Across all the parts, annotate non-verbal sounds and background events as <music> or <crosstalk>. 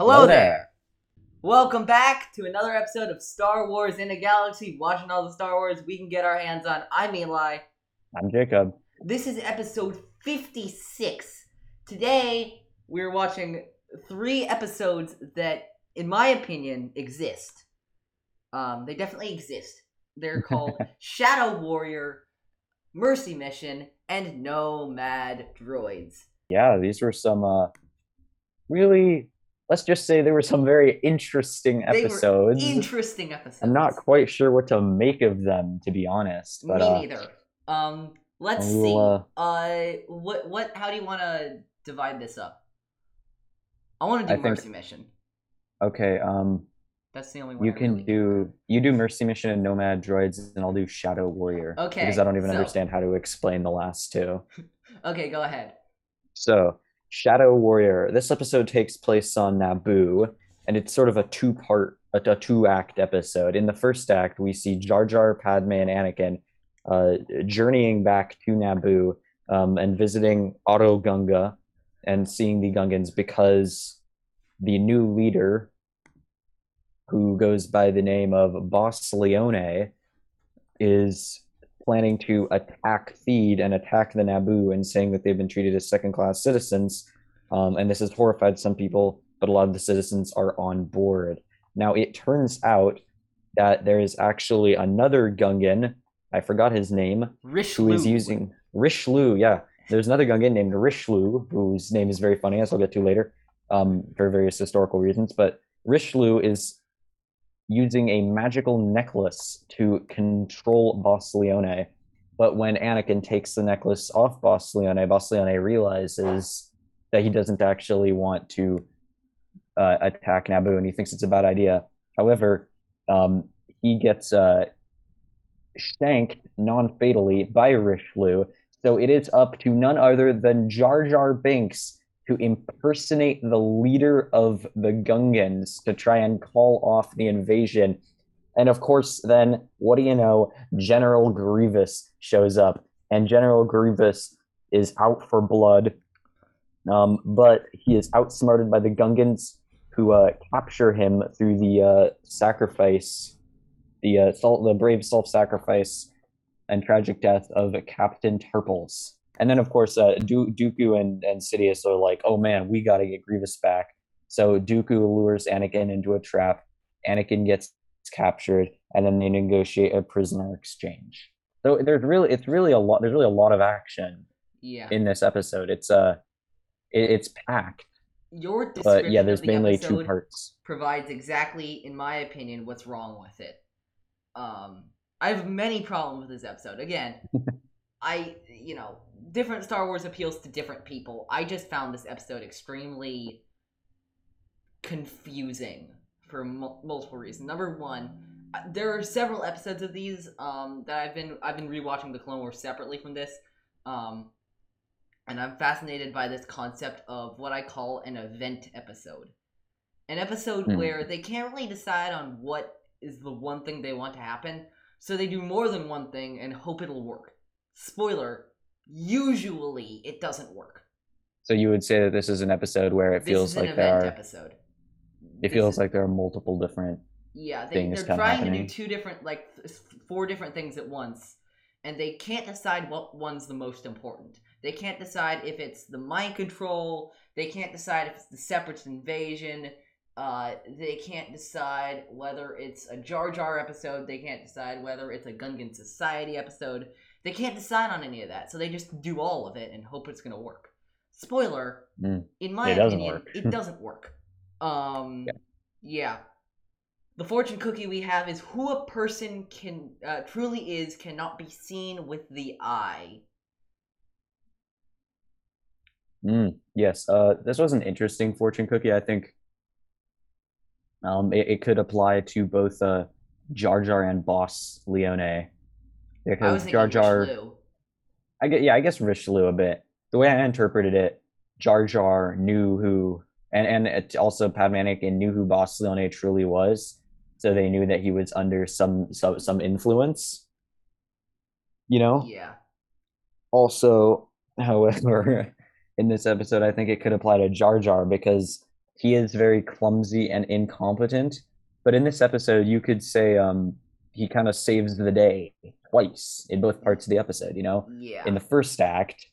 Hello, Hello there. there. Welcome back to another episode of Star Wars in a Galaxy, watching all the Star Wars we can get our hands on. I'm Eli. I'm Jacob. This is episode 56. Today, we're watching three episodes that, in my opinion, exist. Um, they definitely exist. They're <laughs> called Shadow Warrior, Mercy Mission, and Nomad Droids. Yeah, these were some uh really let's just say there were some very interesting They were episodes. Interesting episodes. I'm not quite sure what to make of them to be honest, but Me uh, neither. Um, let's we'll, see. uh, Uh, what what? How do you want to divide this up? I want to I do think- Mercy Mission. okay, um That's the only one. you I can really do you do Mercy Mission and Nomad Droids and I'll do Shadow Warrior. Okay, Because I don't even so- understand how to explain the last two. <laughs> Okay, go ahead. So, Shadow Warrior. This episode takes place on Naboo, and it's sort of a two-part, a, a two-act episode. In the first act, we see Jar Jar, Padme, and Anakin uh, journeying back to Naboo um, and visiting Otoh Gunga and seeing the Gungans because the new leader, who goes by the name of Boss Lyonie, is planning to attack Theed and attack the Naboo and saying that they've been treated as second class citizens. Um, and this has horrified some people, but a lot of the citizens are on board. Now, it turns out that there is actually another Gungan, I forgot his name, Richelieu. who is using Rish Loo. Yeah, there's another Gungan named Rish Loo, whose name is very funny, as I'll get to later, um, for various historical reasons. But Rish Loo is using a magical necklace to control Boss Lyonie. But when Anakin takes the necklace off Boss Lyonie, Boss Lyonie realizes that he doesn't actually want to uh, attack Naboo, and he thinks it's a bad idea. However, um, he gets uh, shanked non-fatally by Rish Loo. So it is up to none other than Jar Jar Binks to impersonate the leader of the Gungans to try and call off the invasion. And of course, then what do you know? General Grievous shows up, and General Grievous is out for blood. Um, but he is outsmarted by the Gungans, who uh, capture him through the uh, sacrifice the uh, the brave self-sacrifice and tragic death of Captain Tarpals. And then, of course, uh, du- Dooku and, and Sidious are like, "Oh man, we got to get Grievous back." So Dooku lures Anakin into a trap. Anakin gets captured, and then they negotiate a prisoner exchange. So there's really, it's really a lot. There's really a lot of action Yeah. in this episode. It's uh, it, it's packed, Your description but yeah, there's the mainly two parts. provides exactly, in my opinion, what's wrong with it. Um, I have many problems with this episode. Again, <laughs> I, you know, different Star Wars appeals to different people. I just found this episode extremely confusing for mul- multiple reasons. Number one, uh, there are several episodes of these um, that I've been I've been rewatching the Clone Wars separately from this, um, and I'm fascinated by this concept of what I call an event episode, an episode Hmm. where they can't really decide on what is the one thing they want to happen, so they do more than one thing and hope it'll work. Spoiler: usually it doesn't work. So you would say that this is an episode where it this feels like there are, episode. it This feels is- like there are multiple different Yeah, they, things they're trying to do two different, like four different things at once, and they can't decide what one's the most important. They can't decide if it's the mind control. They can't decide if it's the separate invasion. Uh, they can't decide whether it's a Jar Jar episode. They can't decide whether it's a Gungan Society episode. They can't decide on any of that, so they just do all of it and hope it's gonna work. Spoiler: Mm. in my It doesn't opinion, work. it <laughs> doesn't work. Um, Yeah. yeah. The fortune cookie we have is who a person can uh, truly is cannot be seen with the eye. Mm, yes, uh, this was an interesting fortune cookie. I think um, it, it could apply to both uh, Jar Jar and Boss Lyonie I because Jar Jar. Richelieu. I get yeah, I guess Richelieu a bit. The way I interpreted it, Jar Jar knew who, and and it also Padme and knew who Boss Lyonie truly was, so they knew that he was under some some some influence. You know. Yeah. Also, <laughs> however, in this episode, I think it could apply to Jar Jar because he is very clumsy and incompetent. But in this episode, you could say um, he kind of saves the day twice in both parts of the episode. You know, Yeah. in the first act,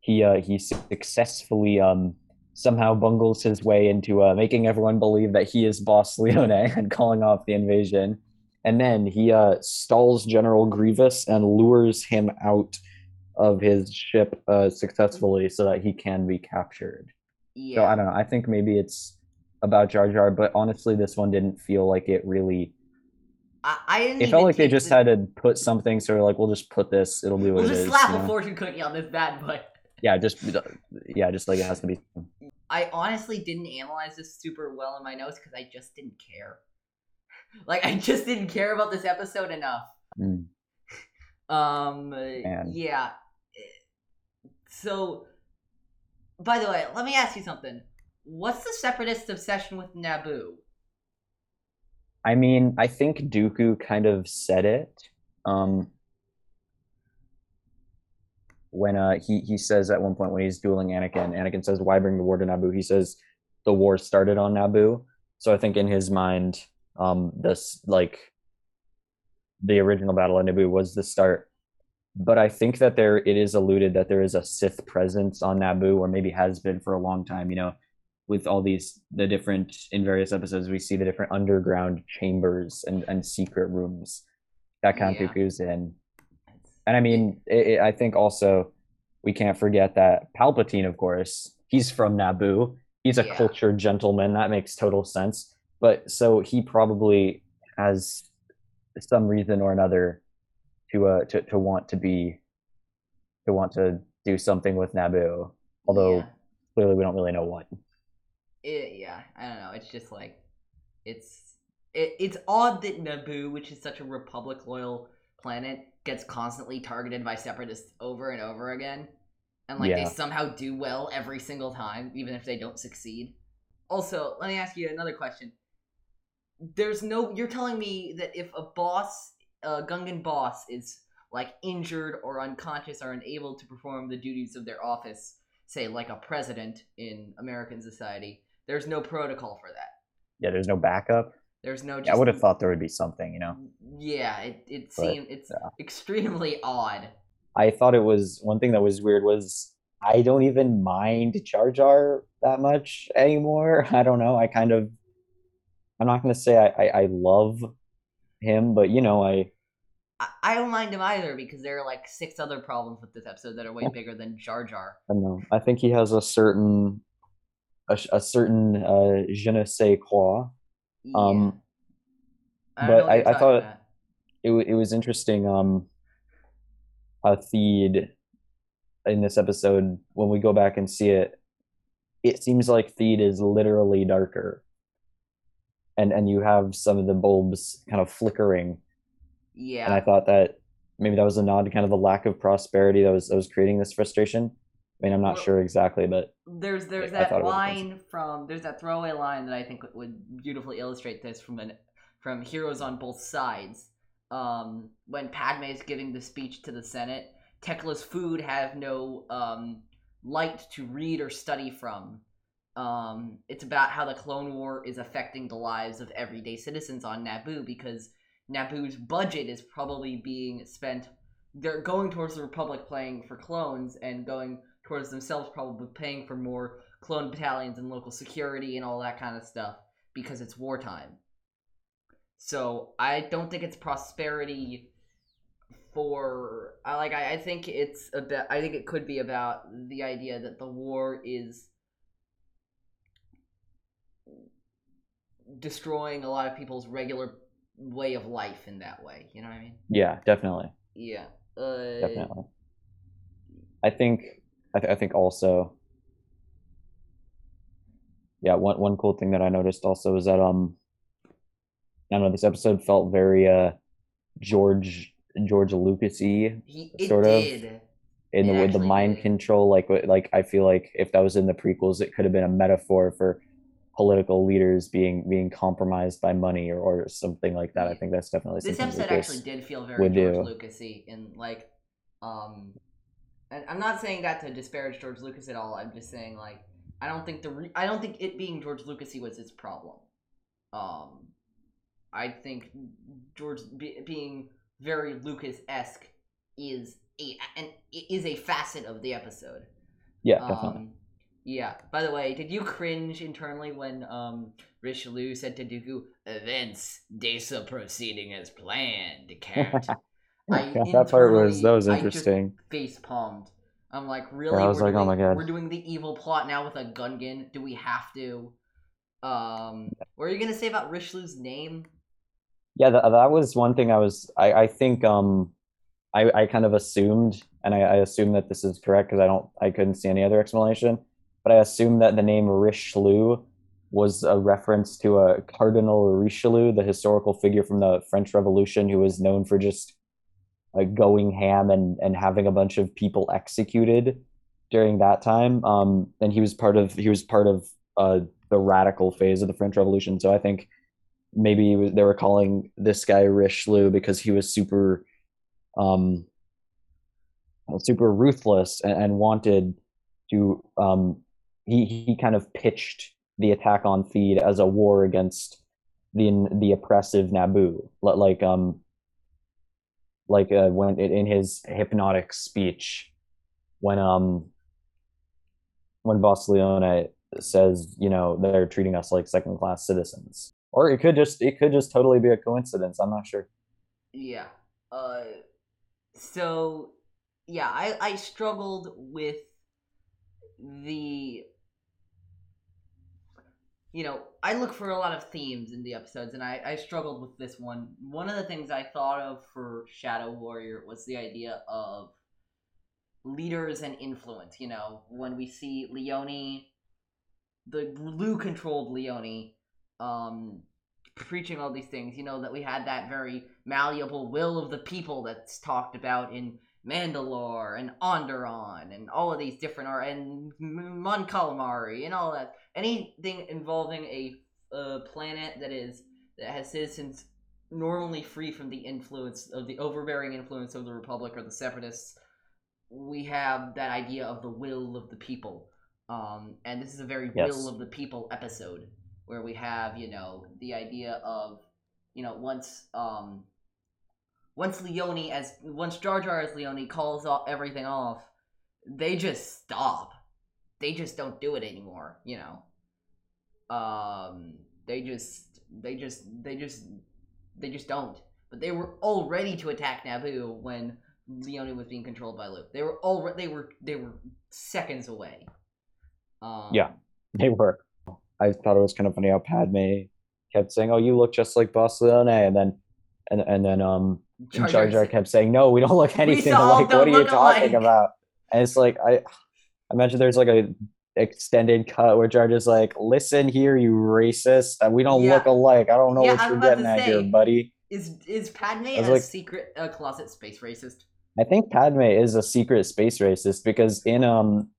he uh, he successfully um, somehow bungles his way into uh, making everyone believe that he is Boss <laughs> Lyonie and calling off the invasion. And then he uh, stalls General Grievous and lures him out of his ship uh, successfully so that he can be captured. yeah. So I don't know. I think maybe it's about Jar Jar, but honestly, this one didn't feel like it really. I, I didn't It felt like they just the- had to put something sort of like we'll just put this. It'll be what it is. We'll just is. slap you a fortune cookie on this bad boy. Yeah, just yeah, just like it has to be. I honestly didn't analyze this super well in my notes because I just didn't care. <laughs> Like I just didn't care about this episode enough. Mm. Um. Man. Yeah. So, by the way, let me ask you something. What's the separatist obsession with Naboo? I mean, I think Dooku kind of said it. Um, when uh he he says at one point when he's dueling Anakin, Anakin says, "Why bring the war to Naboo?" He says, "The war started on Naboo." So I think in his mind, um, this like the original battle of Naboo was the start. But I think that there it is alluded that there is a Sith presence on Naboo, or maybe has been for a long time. You know, with all these the different in various episodes we see the different underground chambers and and secret rooms that Count Yeah. Dooku's in. And I mean, it, it, I think also we can't forget that Palpatine, of course, he's from Naboo. He's a Yeah. cultured gentleman. That makes total sense. But so he probably has some reason or another to uh to, to want to be to want to do something with Naboo. Although Yeah. clearly we don't really know what. It, yeah, I don't know. It's just like it's it, it's odd that Naboo, which is such a Republic loyal planet, gets constantly targeted by separatists over and over again, and like they somehow do well every single time, even if they don't succeed. Also, let me ask you another question. There's no. You're telling me that if a boss, a Gungan boss, is like injured or unconscious or unable to perform the duties of their office, say like a president in American society, there's no protocol for that. Yeah, there's no backup. There's no. Just, Yeah, I would have thought there would be something, you know. Mm, yeah, it it But, seemed it's yeah. extremely odd. I thought it was one thing that was weird was I don't even mind Jar Jar that much anymore. <laughs> I don't know. I kind of I'm not gonna say I, I, I love him, but you know, I I, I don't mind him either because there are like six other problems with this episode that are way bigger than Jar Jar. I don't know. I think he has a certain a, a certain uh je ne sais quoi. Yeah. Um I but I- I thought- about. it it was interesting um how Theed in this episode when we go back and see it it seems like Theed is literally darker and and you have some of the bulbs kind of flickering Yeah. and I thought that maybe that was a nod to kind of the lack of prosperity that was that was creating this frustration I mean I'm not Well- sure exactly but there's there's I that was line from there's that throwaway line that I think would beautifully illustrate this from an from Heroes on Both Sides. Um, when Padme is giving the speech to the Senate, Tekla's food have no um, light to read or study from. Um, it's about how the Clone War is affecting the lives of everyday citizens on Naboo because Naboo's budget is probably being spent. They're going towards the Republic playing for clones and going towards themselves probably paying for more clone battalions and local security and all that kind of stuff because it's wartime. So I don't think it's prosperity for I like I, I think it's about I think it could be about the idea that the war is destroying a lot of people's regular way of life in that way. You know what I mean? yeah definitely Yeah. Uh, definitely I think I, th- I think also yeah one one cool thing that I noticed also is that um I don't know this episode felt very uh George George Lucasy He sort of. did. in the It with the mind did. control like like I feel like if that was in the prequels it could have been a metaphor for political leaders being being compromised by money or, or something like that. I think that's definitely This something episode Lucas actually did feel very George do. Lucasy in like, um, I'm not saying that to disparage George Lucas at all. I'm just saying like I don't think the re- I don't think it being George Lucasy was his problem. Um, I think George be- being very Lucas esque is a and is a facet of the episode. Yeah, definitely. Um, yeah. By the way, did you cringe internally when um Richelieu said to Dooku, "Events days are proceeding as planned, Count"? I yeah, that part was that was internally- I just interesting. face palmed. I'm like, really? I was we're like, oh my God. We're doing the evil plot now with a Gungan. Do we have to? Um, what are you gonna say about Richelieu's name? Yeah, that, that was one thing I was I, I think um I, I kind of assumed and I, I assume that this is correct because I don't I couldn't see any other explanation, but I assumed that the name Richelieu was a reference to a Cardinal Richelieu, the historical figure from the French Revolution who was known for just like going ham and, and having a bunch of people executed during that time. Um, and he was part of he was part of uh, the radical phase of the French Revolution. So I think maybe they were calling this guy Richelieu because he was super, um, super ruthless and, and wanted to. Um, he he kind of pitched the attack on Theed as a war against the the oppressive Naboo, like um, like uh, when in his hypnotic speech, when um, when Boss Lyonie says, you know, they're treating us like second class citizens. Or it could just it could just totally be a coincidence. I'm not sure. Yeah. Uh so yeah, I I struggled with the you know, I look for a lot of themes in the episodes and I I struggled with this one. One of the things I thought of for Shadow Warrior was the idea of leaders and influence, you know, when we see Lyonie the Lou controlled Lyonie um preaching all these things, you know, that we had that very malleable will of the people that's talked about in Mandalore and Onderon and all of these different art and Mon Calamari and all that. Anything involving a uh, planet that is that has citizens normally free from the influence of the overbearing influence of the Republic or the Separatists, we have that idea of the will of the people. Um, and this is a very Yes. will of the people episode where we have you know the idea of you know once um once Lyonie as once Jar Jar as Lyonie calls off everything off, they just stop. They just don't do it anymore. You know. Um, they just they just they just they just don't. But they were all ready to attack Naboo when Lyonie was being controlled by Luke. They were all they were they were seconds away. Um, Yeah. They were. I thought it was kind of funny how Padme kept saying, "Oh, you look just like Boss Lyonie," and then and and then um Jar Jar Jar kept saying, "No, we don't look anything alike. What are you talking alike." about?" And it's like I, I imagine there's like a extended cut where Jar Jar's like, "Listen here, you racist. Uh, We don't Yeah. look alike. I don't know Yeah, what you're getting at here, buddy." Is is Padme a like- secret uh, closet space racist? I think Padme is a secret space racist because in um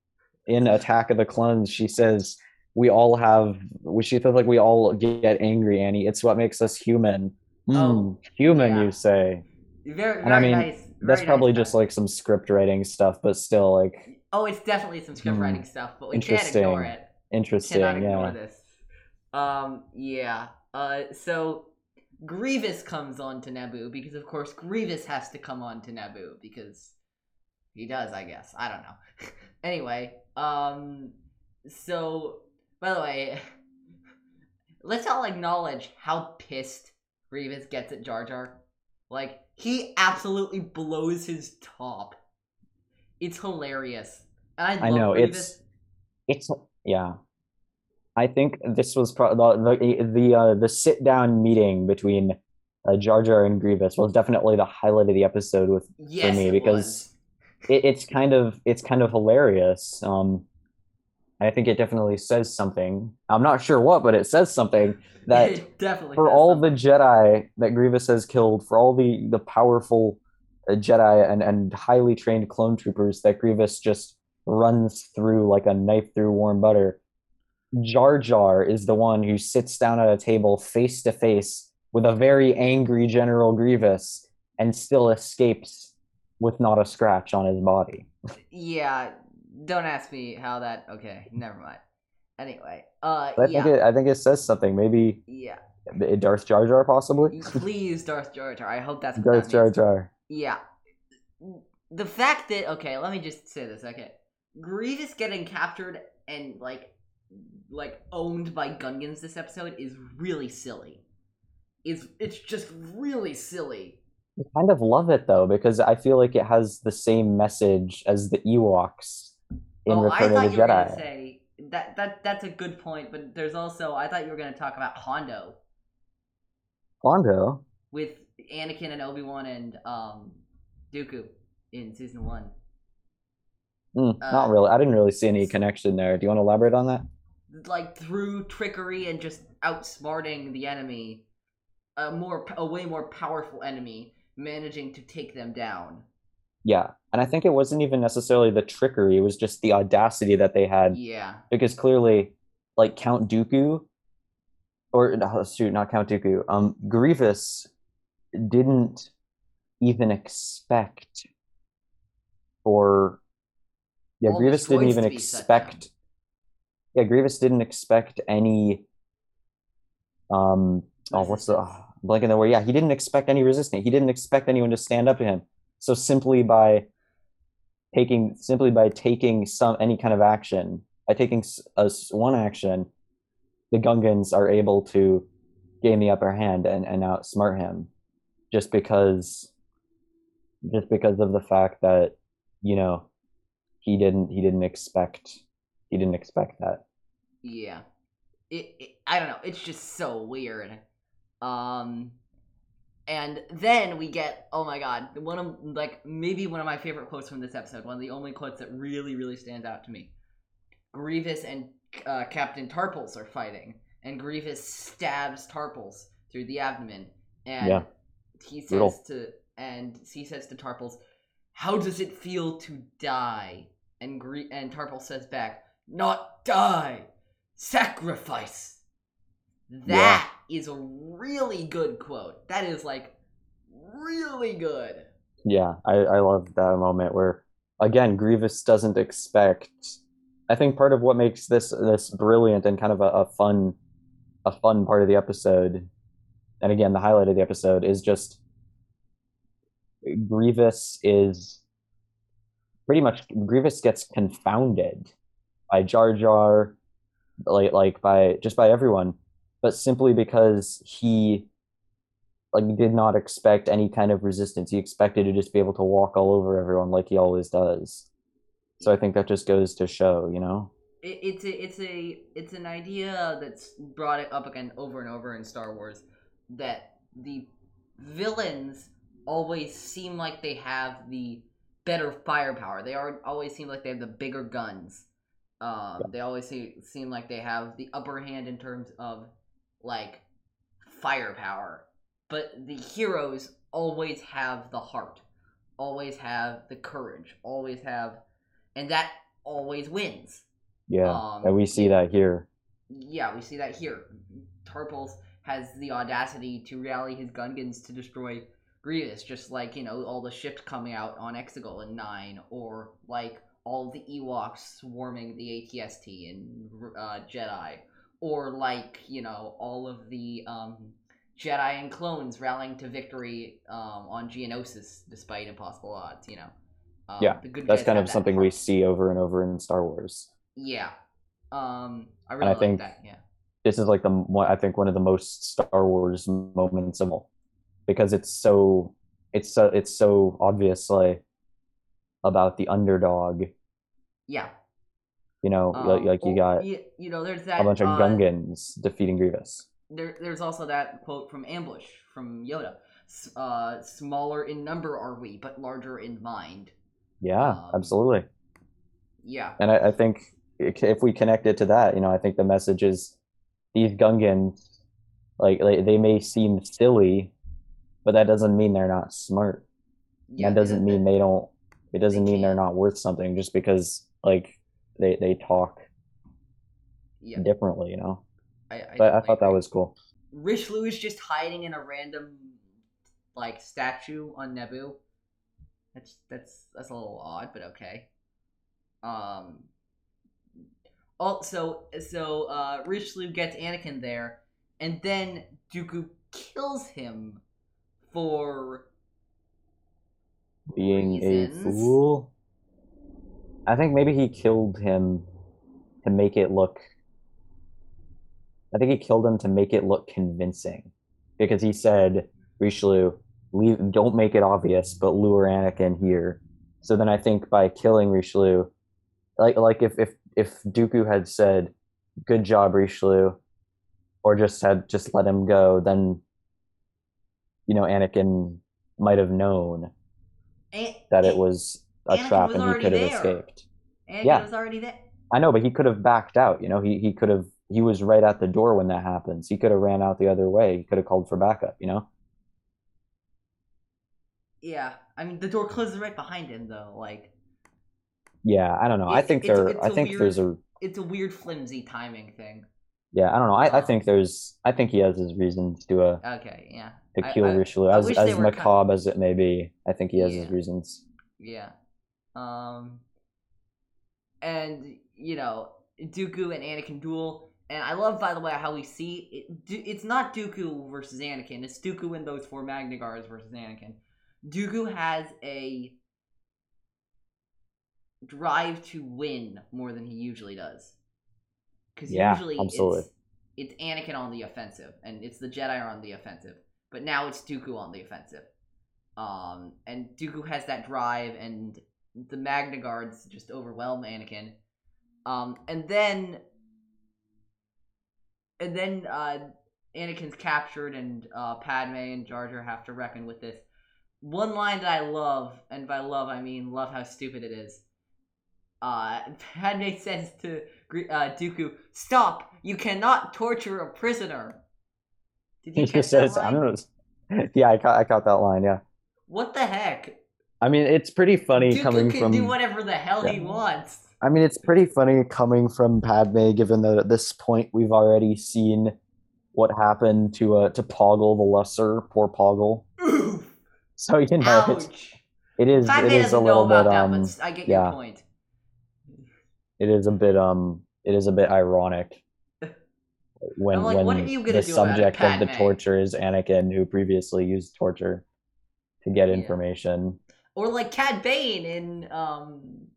in Attack of the Clones she says we all have she feels like we all get angry, Annie. It's what makes us human. Hmm, Oh, human, yeah. you say. Very, very And I mean, nice. That's probably nice just stuff. like some script writing stuff, but still like Oh, it's definitely some script Hmm. writing stuff, but we can't Interesting. ignore it. interesting. Cannot ignore Yeah. this. Um, yeah. Uh, so Grievous comes on to Naboo because, of course, Grievous has to come on to Naboo because he does, I guess. I don't know. <laughs> anyway, um, so by the way, <laughs> let's all acknowledge how pissed Grievous gets at Jar Jar. Like he absolutely blows his top. It's hilarious. And I, I love know, Grievous. it's it's yeah. I think this was pro- the the the, uh, the sit down meeting between uh, Jar Jar and Grievous was definitely the highlight of the episode with yes, me because it, it's kind of it's kind of hilarious. Um, I think it definitely says something. I'm not sure what, but it says something that <laughs> definitely for all something. the Jedi that Grievous has killed, for all the the powerful uh, Jedi and and highly trained clone troopers that Grievous just runs through like a knife through warm butter. Jar Jar is the one who sits down at a table face to face with a very angry General Grievous and still escapes with not a scratch on his body. Yeah, don't ask me how that. Okay, never mind. Anyway, uh, But I yeah, think it, I think it says something. Maybe yeah. Darth Jar Jar, possibly. Please, Darth Jar Jar. I hope that's what Darth that Jar. Jar. Yeah. The fact that okay, let me just say this. Okay, Grievous getting captured and like like owned by Gungans this episode is really silly. Is it's just really silly. I kind of love it though because I feel like it has the same message as the Ewoks in oh, I Return thought of the you were gonna Jedi. say that that that's a good point, but there's also I thought you were gonna talk about Hondo Hondo. with Anakin and Obi Wan and um Dooku in season one. Mm, Uh, not really. I didn't really see any connection there. Do you want to elaborate on that? like through trickery and just outsmarting the enemy, a more a way more powerful enemy, managing to take them down. Yeah, and I think it wasn't even necessarily the trickery. It was just the audacity that they had Yeah, because clearly, like Count Dooku, or no, shoot, not Count Dooku. Um, Grievous didn't even expect, or yeah, All Grievous didn't even to be shut down. expect. Yeah, Grievous didn't expect any. Um. Oh, what's the oh, blanking the word? Yeah, he didn't expect any resistance. He didn't expect anyone to stand up to him. So simply by taking simply by taking some any kind of action, by taking a one action, the Gungans are able to gain the upper hand and and outsmart him, just because, just because of the fact that you know he didn't he didn't expect he didn't expect that. yeah. It, it I don't know. It's just so weird. Um, and then we get oh my god, one of like maybe one of my favorite quotes from this episode. One of the only quotes that really really stands out to me. Grievous and uh, Captain Tarpals are fighting, and Grievous stabs Tarpals through the abdomen, and Yeah. he says Brutal. to and he says to Tarpals, "How does it feel to die?" And Gre- and Tarpals says back, "Not die, sacrifice." That is a really good quote. That is like really good. Yeah, I, I love that moment where again Grievous doesn't expect I think part of what makes this this brilliant and kind of a, a fun a fun part of the episode and again the highlight of the episode is just Grievous is pretty much Grievous gets confounded by Jar Jar like like by just by everyone but simply because he like did not expect any kind of resistance. He expected to just be able to walk all over everyone like he always does. So I think that just goes to show, you know. It, it's a it's a it's an idea that's brought it up again over and over in Star Wars that the villains always seem like they have the better firepower. They are always seem like they have the bigger guns. Um, They always see, seem like they have the upper hand in terms of like firepower. But the heroes always have the heart, always have the courage, always have, and that always wins. Yeah, Um, and we see that here. Yeah, we see that here. Tarpals has the audacity to rally his Gungans to destroy Grievous, just like, you know, all the ships coming out on Exegol in 9, or like all the Ewoks swarming the ATST in uh, Jedi, or like, you know, all of the um, Jedi and clones rallying to victory um, on Geonosis despite impossible odds, you know. Um, Yeah, That's kind of that something we see over and over in Star Wars. Yeah. Um, I I really like think- that, yeah. This is like the one I think one of the most Star Wars moments of all because it's so it's so it's so obviously about the underdog. Yeah. You know, like, Um, like you got You, you know, there's that. a bunch of uh, Gungans defeating Grievous. There, there's also that quote from Ambush from Yoda. Uh, smaller in number are we, but larger in mind. Yeah, um, absolutely. Yeah. And I, I think if we connect it to that, you know, I think the message is these Gungans, like, like they may seem silly, but that doesn't mean they're not smart. yeah that doesn't mean they don't. It doesn't mean they're not worth something just because like they they talk Yeah. differently, you know. I, I, But I thought that was cool. Richelieu is just hiding in a random like statue on Naboo. That's that's that's a little odd, but okay. Um Also, so uh, Richelieu gets Anakin there, and then Dooku kills him for Being Reasons. a fool. I think maybe he killed him to make it look. I think he killed him to make it look convincing, because he said, "Richelieu, leave, don't make it obvious, but lure Anakin here." So then I think by killing Richelieu, like like if if if Dooku had said, "Good job, Richelieu," or just had just let him go, then you know Anakin might have known that it was a Anakin trap and he could have there. escaped. Anakin yeah. was already there. I know, but he could have backed out. You know, he he could have. He was right at the door when that happens. He could have ran out the other way. He could have called for backup. You know. Yeah, I mean the door closes right behind him though. Like Yeah, I don't know. I think it's- there. it's I a think weird- there's a. it's a weird flimsy timing thing. Yeah, I don't know. I, I Um, think there's. I think he has his reasons to uh Okay, yeah, to kill I- Richelieu, I as wish they as were ki- macabre as it may be. I think he has his reasons. yeah. Um, and you know Dooku and Anakin duel, and I love by the way how we see it. Du- It's not Dooku versus Anakin. It's Dooku and those four Magna Guards versus Anakin. Dooku has a drive to win more than he usually does. Because Yeah, usually absolutely. it's it's Anakin on the offensive, and it's the Jedi are on the offensive. But now it's Dooku on the offensive. Um, and Dooku has that drive, and the Magna Guards just overwhelm Anakin. Um, and then, and then uh, Anakin's captured, and uh, Padme and Jar Jar have to reckon with this. One line that I love, and by love I mean love how stupid it is. Uh, Padme <laughs> says to uh, Dooku, "Stop! You cannot torture a prisoner." Did you He catch just that says, "I line? don't know." <laughs> Yeah, I caught. I caught that line. Yeah. What the heck? I mean, it's pretty funny Dooku coming can from. do whatever the hell he wants. I mean, it's pretty funny coming from Padme, given that at this point we've already seen what happened to uh to Poggle the Lesser, poor Poggle. Oof! So you know, it's, Ouch! it is Padme it is a little about bit that, um I get yeah. your point. it is a bit um it is a bit ironic <laughs> when like, when what are you gonna the do about it, subject of the torture is Anakin, who previously used torture to get Yeah. information. Or like Cad Bane in um,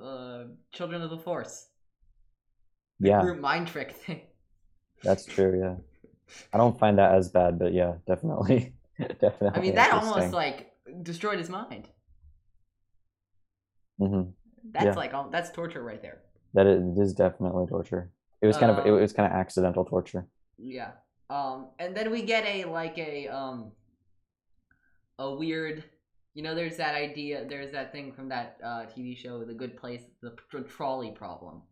uh, Children of the Force. The Yeah, group mind trick thing. that's true. Yeah, <laughs> I don't find that as bad, but yeah, definitely, <laughs> definitely. I mean, that almost like destroyed his mind. Mm-hmm. That's Yeah. like um, that's torture right there. That is definitely torture. It was kind of it Um, was kind of accidental torture. Yeah. Um, and then we get a like a um, a weird. You know, there's that idea. There's that thing from that uh, TV show, The Good Place, the, tr- trolley problem.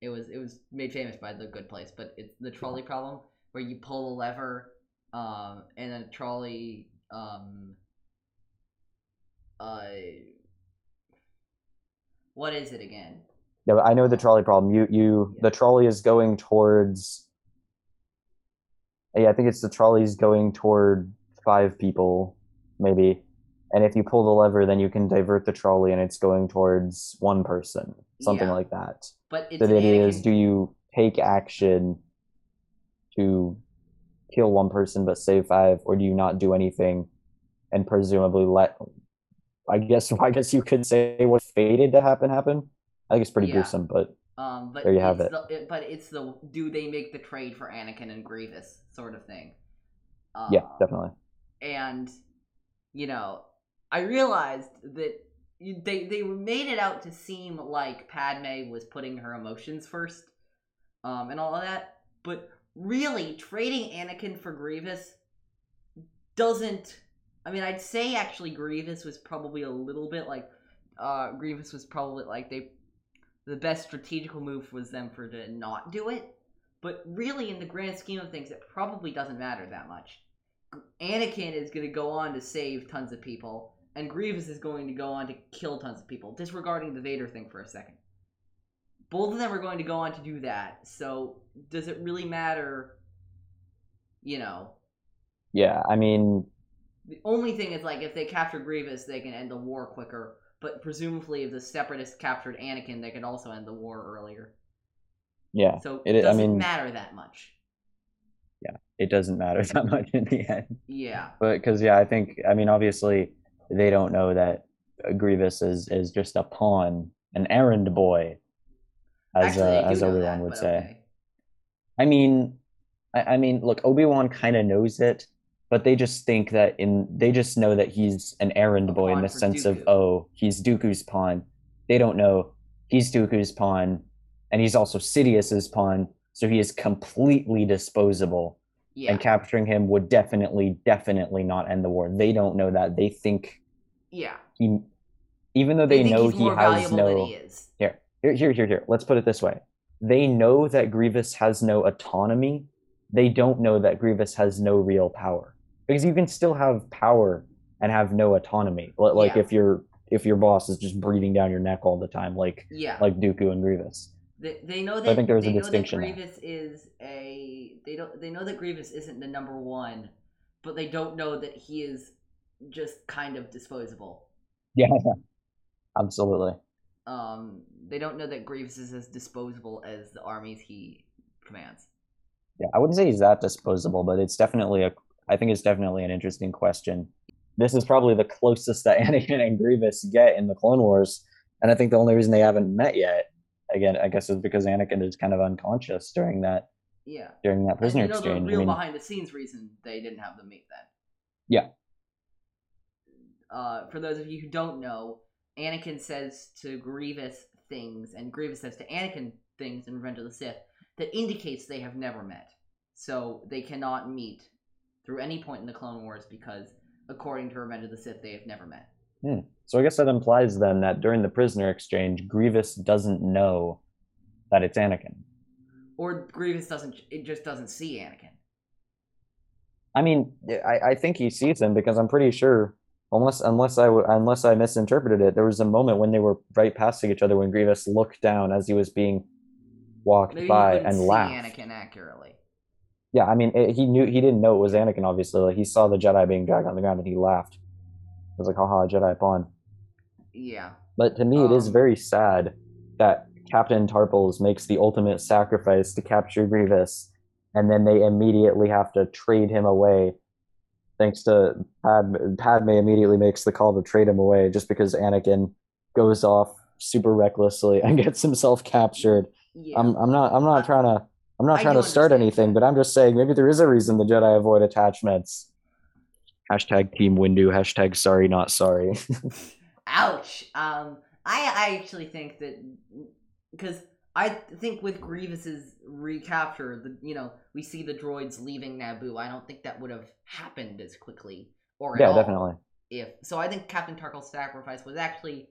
It was it was made famous by The Good Place, but it's the trolley problem where you pull a lever, um, and a trolley, um, uh, what is it again? Yeah, but I know the trolley problem. You you Yeah. the trolley is going towards. Yeah, I think it's the trolley's going toward five people, maybe. And if you pull the lever, then you can divert the trolley, and it's going towards one person, something Yeah. like that. But it's the idea is, do you take action to kill one person but save five, or do you not do anything and presumably let? I guess <laughs> I guess you could say what fated to happen happen. I think it's pretty Yeah. gruesome, but Um, but There you have it. The, it. But it's the do they make the trade for Anakin and Grievous sort of thing. Uh, yeah, definitely. And you know, I realized that they they made it out to seem like Padme was putting her emotions first, um, and all of that. But really, trading Anakin for Grievous doesn't. I mean, I'd say actually Grievous was probably a little bit like, uh, Grievous was probably like they the best strategical move was them for to not do it. But really, in the grand scheme of things, it probably doesn't matter that much. Anakin is going to go on to save tons of people, and Grievous is going to go on to kill tons of people, disregarding the Vader thing for a second. Both of them are going to go on to do that, so does it really matter? You know, Yeah, I mean, the only thing is like if they capture Grievous, they can end the war quicker. But presumably, if the Separatists captured Anakin, they could also end the war earlier. Yeah, So it- it doesn't mean- matter that much. Yeah, it doesn't matter <laughs> that much in the end. Yeah. But because yeah, I think I mean obviously they don't know that Grievous is is just a pawn, an errand boy, as Actually, uh, as Obi Wan would say. okay. I mean, I, I mean, look, Obi Wan kind of knows it, but they just think that in they just know that he's an errand A boy in the sense of oh, he's Dooku's pawn. They don't know he's Dooku's pawn, and he's also Sidious's pawn, so he is completely disposable. Yeah. And capturing him would definitely, definitely not end the war. They don't know that. They think yeah. he, even though they, think know he has no he is. here, here, here, here. Let's put it this way: they know that Grievous has no autonomy. They don't know that Grievous has no real power because you can still have power and have no autonomy. Like Yeah. if your if your boss is just breathing down your neck all the time, like Yeah. like Dooku and Grievous. They, they know I think there's a they know distinction that. Grievous is a they don't they know that Grievous isn't the number one, but they don't know that he is just kind of disposable. Yeah, <laughs> absolutely. Um, they don't know that Grievous is as disposable as the armies he commands. Yeah, I wouldn't say he's that disposable, but it's definitely a. I think it's definitely an interesting question. This is probably the closest that <laughs> Anakin and Grievous get in the Clone Wars, and I think the only reason they haven't met yet, again, I guess, is because Anakin is kind of unconscious during that Yeah. during that And prisoner you know exchange. the I real mean, behind the scenes reason they didn't have them meet then. Yeah. Uh, for those of you who don't know, Anakin says to Grievous things, and Grievous says to Anakin things in Revenge of the Sith that indicates they have never met. So they cannot meet through any point in the Clone Wars because, according to Revenge of the Sith, they have never met. so I guess that implies then that during the prisoner exchange, Grievous doesn't know that it's Anakin. Or Grievous doesn't, it just doesn't see Anakin. I mean, I, I think he sees him because I'm pretty sure, unless unless I w- unless I misinterpreted it, there was a moment when they were right passing each other when Grievous looked down as he was being walked Maybe by and laughed. Anakin accurately. Yeah, I mean, it, he knew he didn't know it was Anakin. Obviously, like he saw the Jedi being dragged on the ground and he laughed. It was like, haha, Jedi pawn. Yeah. But to me, it is Um, very sad that Captain Tarpals makes the ultimate sacrifice to capture Grievous, and then they immediately have to trade him away. Thanks to Padme, Padme immediately makes the call to trade him away just because Anakin goes off super recklessly and <laughs> gets himself captured. Yeah. I'm I'm not I'm not I- trying to I'm not I trying to start anything, that. but I'm just saying maybe there is a reason the Jedi avoid attachments. Hashtag Team Windu. Hashtag Sorry Not Sorry. <laughs> Ouch. Um, I I actually think that because I think with Grievous's recapture, the you know we see the droids leaving Naboo. I don't think that would have happened as quickly or at yeah, all definitely. if so. I think Captain Tarpals's sacrifice was actually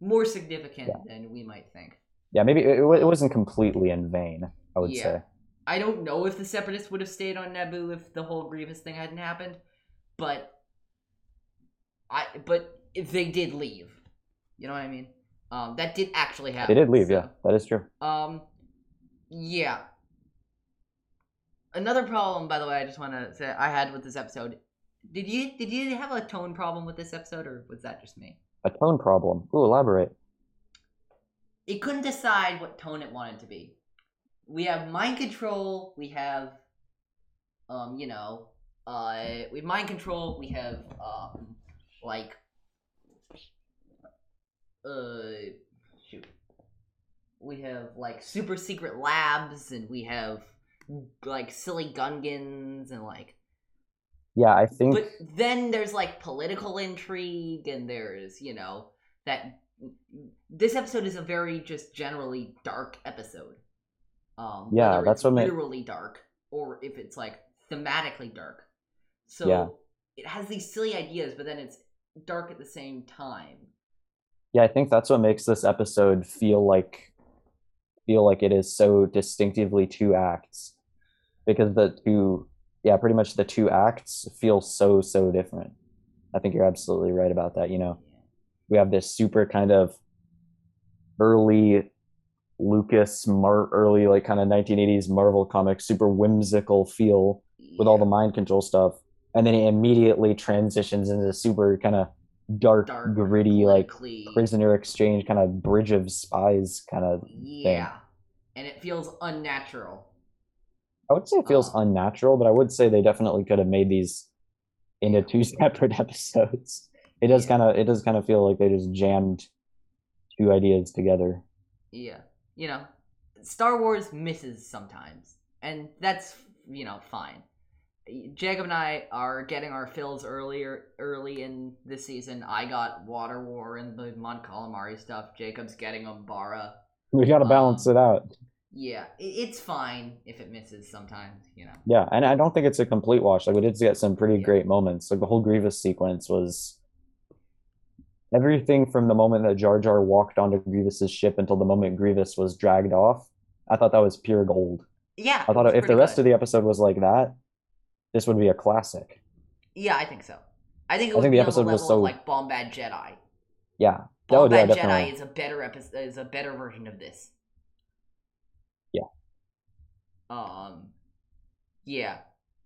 more significant than we might think. Yeah, maybe it, it wasn't completely in vain. I would Yeah. say. I don't know if the Separatists would have stayed on Naboo if the whole Grievous thing hadn't happened, but I but if they did leave. You know what I mean? Um, that did actually happen. They did leave. so- Yeah, that is true. Um, yeah. Another problem, by the way, I just want to say I had with this episode. Did you did you have a tone problem with this episode, or was that just me? A tone problem. Ooh, elaborate. It couldn't decide what tone it wanted to be. We have mind control. We have, um, you know, uh, we have mind control. We have, um, like, uh, shoot. We have like super secret labs, and we have like silly Gungans, and like Yeah, I think. but then there's like political intrigue and there's you know that this episode is a very just generally dark episode um Yeah, that's what literally dark or if it's like thematically dark so Yeah. it has these silly ideas but then it's dark at the same time yeah, I think that's what makes this episode feel like feel like it is so distinctively two acts. Because the two yeah pretty much the two acts feel so so different. I think you're absolutely right about that you know? We have this super kind of early lucas mar- early like kind of 1980s marvel comic super whimsical feel with all the mind control stuff. And then it immediately transitions into super kind of dark, dark gritty like prisoner exchange kind of bridge of spies kind of yeah and it feels unnatural. I would say it feels Uh. unnatural, but I would say they definitely could have made these into two <laughs> separate episodes. It does Yeah. kind of it does kind of feel like they just jammed two ideas together. Yeah, you know, Star Wars misses sometimes, and that's you know fine. Jacob and I are getting our fills earlier early in this season. I got Water War and the Mon Calamari stuff. Jacob's getting Umbara. We got to balance Um, it out. Yeah, it's fine if it misses sometimes, you know. Yeah, and I don't think it's a complete wash. Like we did get some pretty Yeah. great moments. Like the whole Grievous sequence was everything from the moment that Jar Jar walked onto Grievous's ship until the moment Grievous was dragged off. I thought that was pure gold. Yeah, I thought if the rest of the episode was like that, this would be a classic. yeah, I think so. I think it I would think be the episode was so- of like Bombad Jedi. Yeah. Oh, yeah, Bombad Jedi definitely. is a better episode. Is a better version of this. Yeah. Um. Yeah.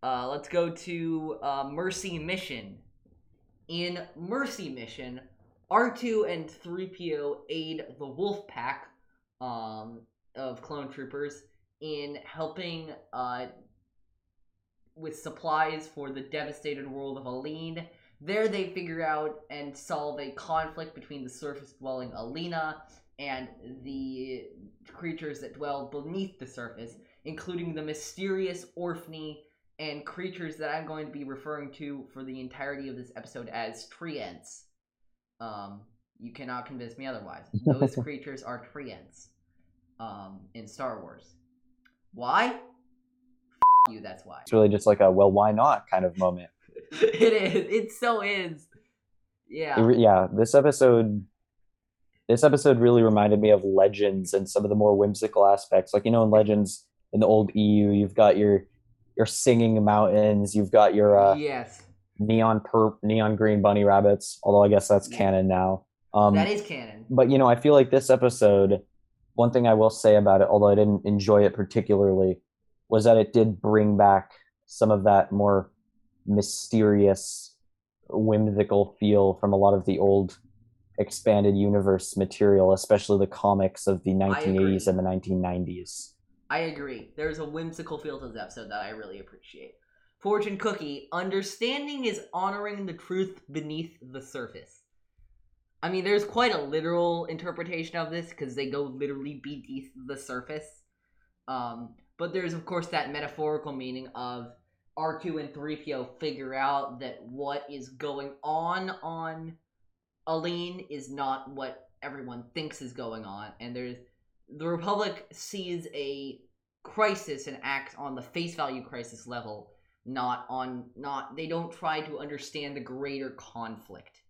Uh, let's go to uh, Mercy Mission. In Mercy Mission, R2 and 3PO aid the Wolf Pack um, of clone troopers in helping uh, with supplies for the devastated world of Aleen. There, they figure out and solve a conflict between the surface dwelling Aleena and the creatures that dwell beneath the surface, including the mysterious Orphne and creatures that I'm going to be referring to for the entirety of this episode as Treants. Um, you cannot convince me otherwise. <laughs> Those creatures are Treants um, in Star Wars. Why? You, that's why. It's really just like a well, why not kind of moment. <laughs> it is. It so is. Yeah. yeah, this episode this episode really reminded me of Legends and some of the more whimsical aspects. Like you know in Legends in the old EU, you've got your your singing mountains, you've got your uh, yes. neon perp neon green bunny rabbits, although I guess that's Yeah. canon now. Um that is canon. but you know, I feel like this episode, one thing I will say about it, although I didn't enjoy it particularly, was that it did bring back some of that more mysterious, whimsical feel from a lot of the old expanded universe material, especially the comics of the 1980s and the 1990s. I agree. There's a whimsical feel to this episode that I really appreciate. Fortune Cookie, understanding is honoring the truth beneath the surface. I mean, there's quite a literal interpretation of this because they go literally beneath the surface. Um, but there's, of course, that metaphorical meaning of R2 and 3PO figure out that what is going on on Aleen is not what everyone thinks is going on, and there's the Republic sees a crisis and acts on the face value crisis level, not on not they don't try to understand the greater conflict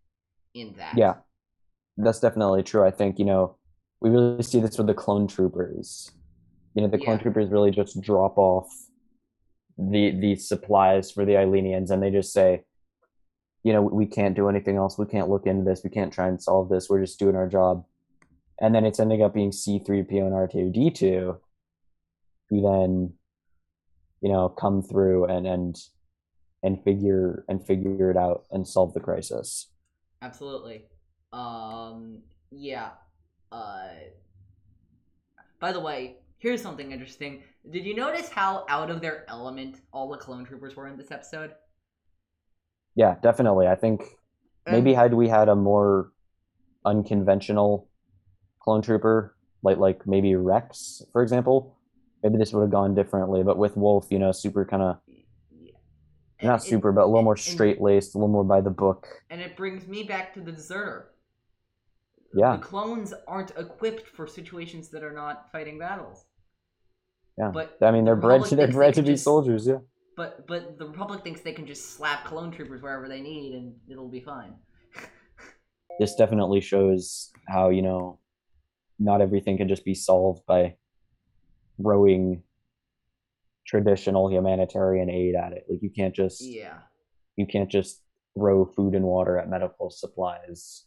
in that. Yeah, that's definitely true. I think, you know, we really see this with the clone troopers. You know, the clone Yeah. troopers really just drop off the the supplies for the Eilenians and they just say, you know, we can't do anything else. We can't look into this. We can't try and solve this. We're just doing our job. And then it's ending up being C3PO and R2D2 who then, you know, come through and and and figure and figure it out and solve the crisis. Absolutely. Um yeah. Uh By the way, here's something interesting. Did you notice how out of their element all the clone troopers were in this episode? Yeah, definitely. I think uh, maybe had we had a more unconventional clone trooper, like like maybe Rex, for example, maybe this would have gone differently. But with Wolf, you know, super kind of Yeah. not it- super, but a little more straight laced, a little more by the book. And it brings me back to the deserter. Yeah, The clones aren't equipped for situations that are not fighting battles. Yeah. But I mean, they're the bred to they're they bred to be just- soldiers. Yeah. But but the Republic thinks they can just slap clone troopers wherever they need and it'll be fine. <laughs> This definitely shows how you know not everything can just be solved by throwing traditional humanitarian aid at it. Like you can't just Yeah. you can't just throw food and water at medical supplies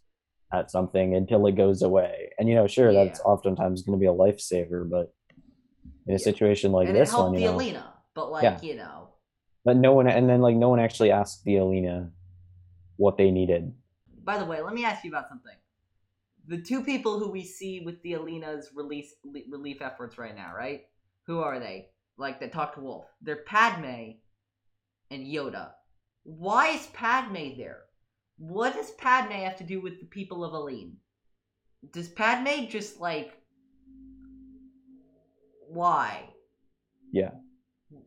at something until it goes away. And you know, sure, that's oftentimes going to be a lifesaver, but in a Yeah. situation like and this one, the you know, Aleena, but like, Yeah. you know. but no one, and then like no one actually asked the Aleena what they needed. By the way, let me ask you about something. the two people who we see with the Aleena's release relief efforts right now, right? Who are they? Like that talk to Wolf. They're Padme and Yoda. Why is Padme there? What does Padme have to do with the people of Aleen? Does Padme just like why? Yeah.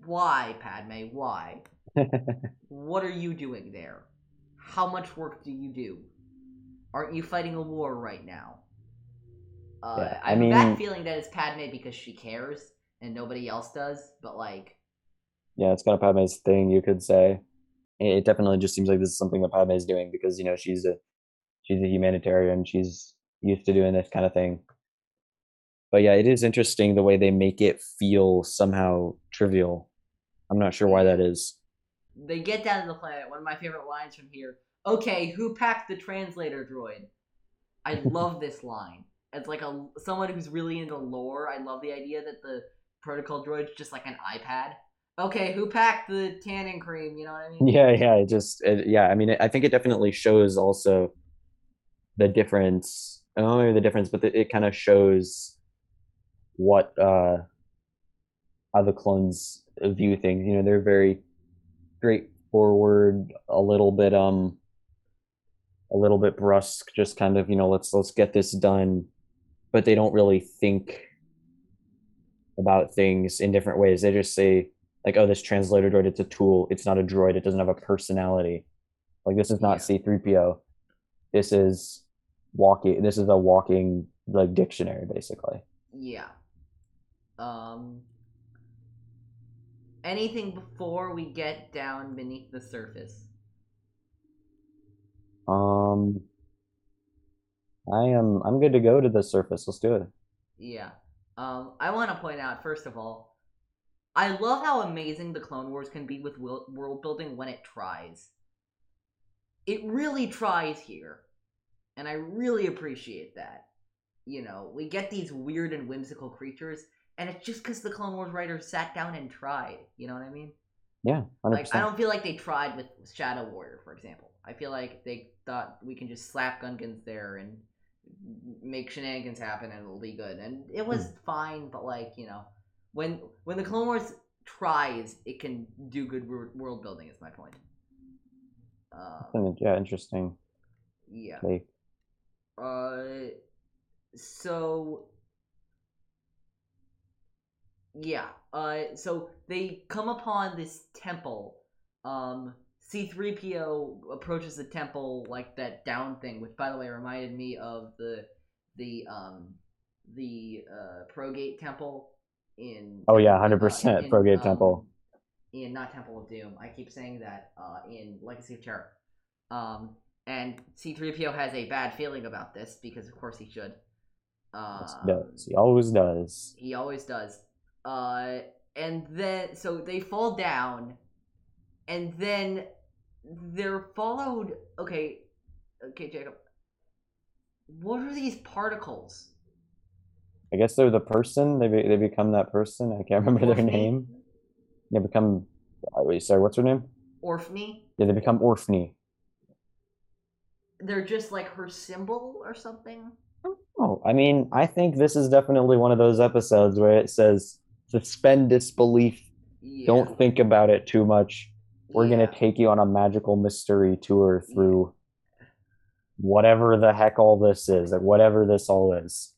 Why, Padme? Why? <laughs> what are you doing there? How much work do you do? Aren't you fighting a war right now? Uh, Yeah, I I have a bad mean- feeling that it's Padme because she cares and nobody else does. But like, Yeah, it's kind of Padme's thing, you could say. It it definitely just seems like this is something that Padme is doing because you know she's a she's a humanitarian. She's used to doing this kind of thing. But yeah, it is interesting the way they make it feel somehow trivial. I'm not sure why that is. they get down to the planet. One of my favorite lines from here. Okay, who packed the translator droid? I <laughs> love this line. As like a someone who's really into lore, I love the idea that the protocol droid's just like an iPad. Okay, who packed the tannin cream? You know what I mean? Yeah, yeah, it just it, yeah. I mean, I think it definitely shows also the difference. Don't know maybe the difference, but it, it kind of shows what uh how the clones view things. You know, they're very straightforward, a little bit um a little bit brusque, just kind of, you know, let's let's get this done, but they don't really think about things in different ways. They just say like, oh, this translator droid, it's a tool. It's not a droid. It doesn't have a personality. Like this is not Yeah. C3PO. This is walking this is a walking like dictionary basically. Yeah. Um. Anything before we get down beneath the surface? Um I am I'm good to go to the surface. Let's do it. Yeah. Um, I want to point out first of all, I love how amazing the Clone Wars can be with world building when it tries. It really tries here, and I really appreciate that. You know, we get these weird and whimsical creatures, and it's just because the Clone Wars writers sat down and tried. You know what I mean? Yeah, 100%. Like, I don't feel like they tried with Shadow Warrior, for example. I feel like they thought we can just slap Gungans there and make shenanigans happen and it'll be good. And it was fine, but like you know, when when the Clone Wars tries, it can do good world building. Is my point. Uh, yeah, interesting. yeah. Like Uh, so yeah. Uh, so they come upon this temple. Um, C-3PO approaches the temple like that down thing, which by the way reminded me of the the um the uh Progate temple in Oh yeah, uh, 100% in, Progate um, Temple. in not Temple of Doom. I keep saying that uh, in Legacy of Terror. Um, and C3PO has a bad feeling about this because, of course, he should. Um, does. He always does. he always does. Uh, and then, so they fall down, and then they're followed. Okay, okay, Jacob. What are these particles? I guess they're the person. They be, they become that person. I can't remember their name. They become. uh, Wait, sorry. What's her name? Orphne? Yeah, they become Orphne. They're just like her symbol or something? Oh, I mean, I think this is definitely one of those episodes where it says suspend disbelief. Yeah. Don't think about it too much. We're yeah. gonna take you on a magical mystery tour through whatever the heck all this is, or whatever this all is.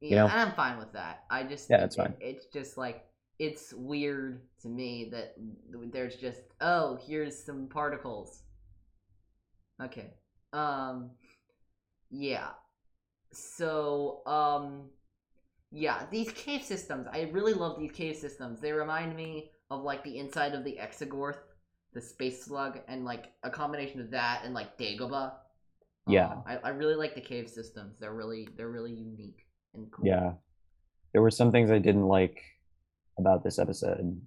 Yeah, know? and I'm fine with that. I just Yeah, it's fine. it- it's just like it's weird to me that there's just oh here's some particles. Okay. Um. Yeah. So um. Yeah, these cave systems. I really love these cave systems. They remind me of like the inside of the Exogorth, the space slug, and like a combination of that and like Dagobah. Yeah. Um, I, I really like the cave systems. They're really they're really unique and cool. Yeah. There were some things I didn't like about this episode.